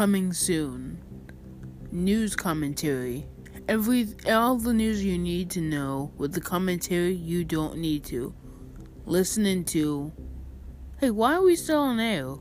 coming soon. News commentary. Every all the news you need to know with the commentary you don't need to. Listening to Hey, why are we still on air?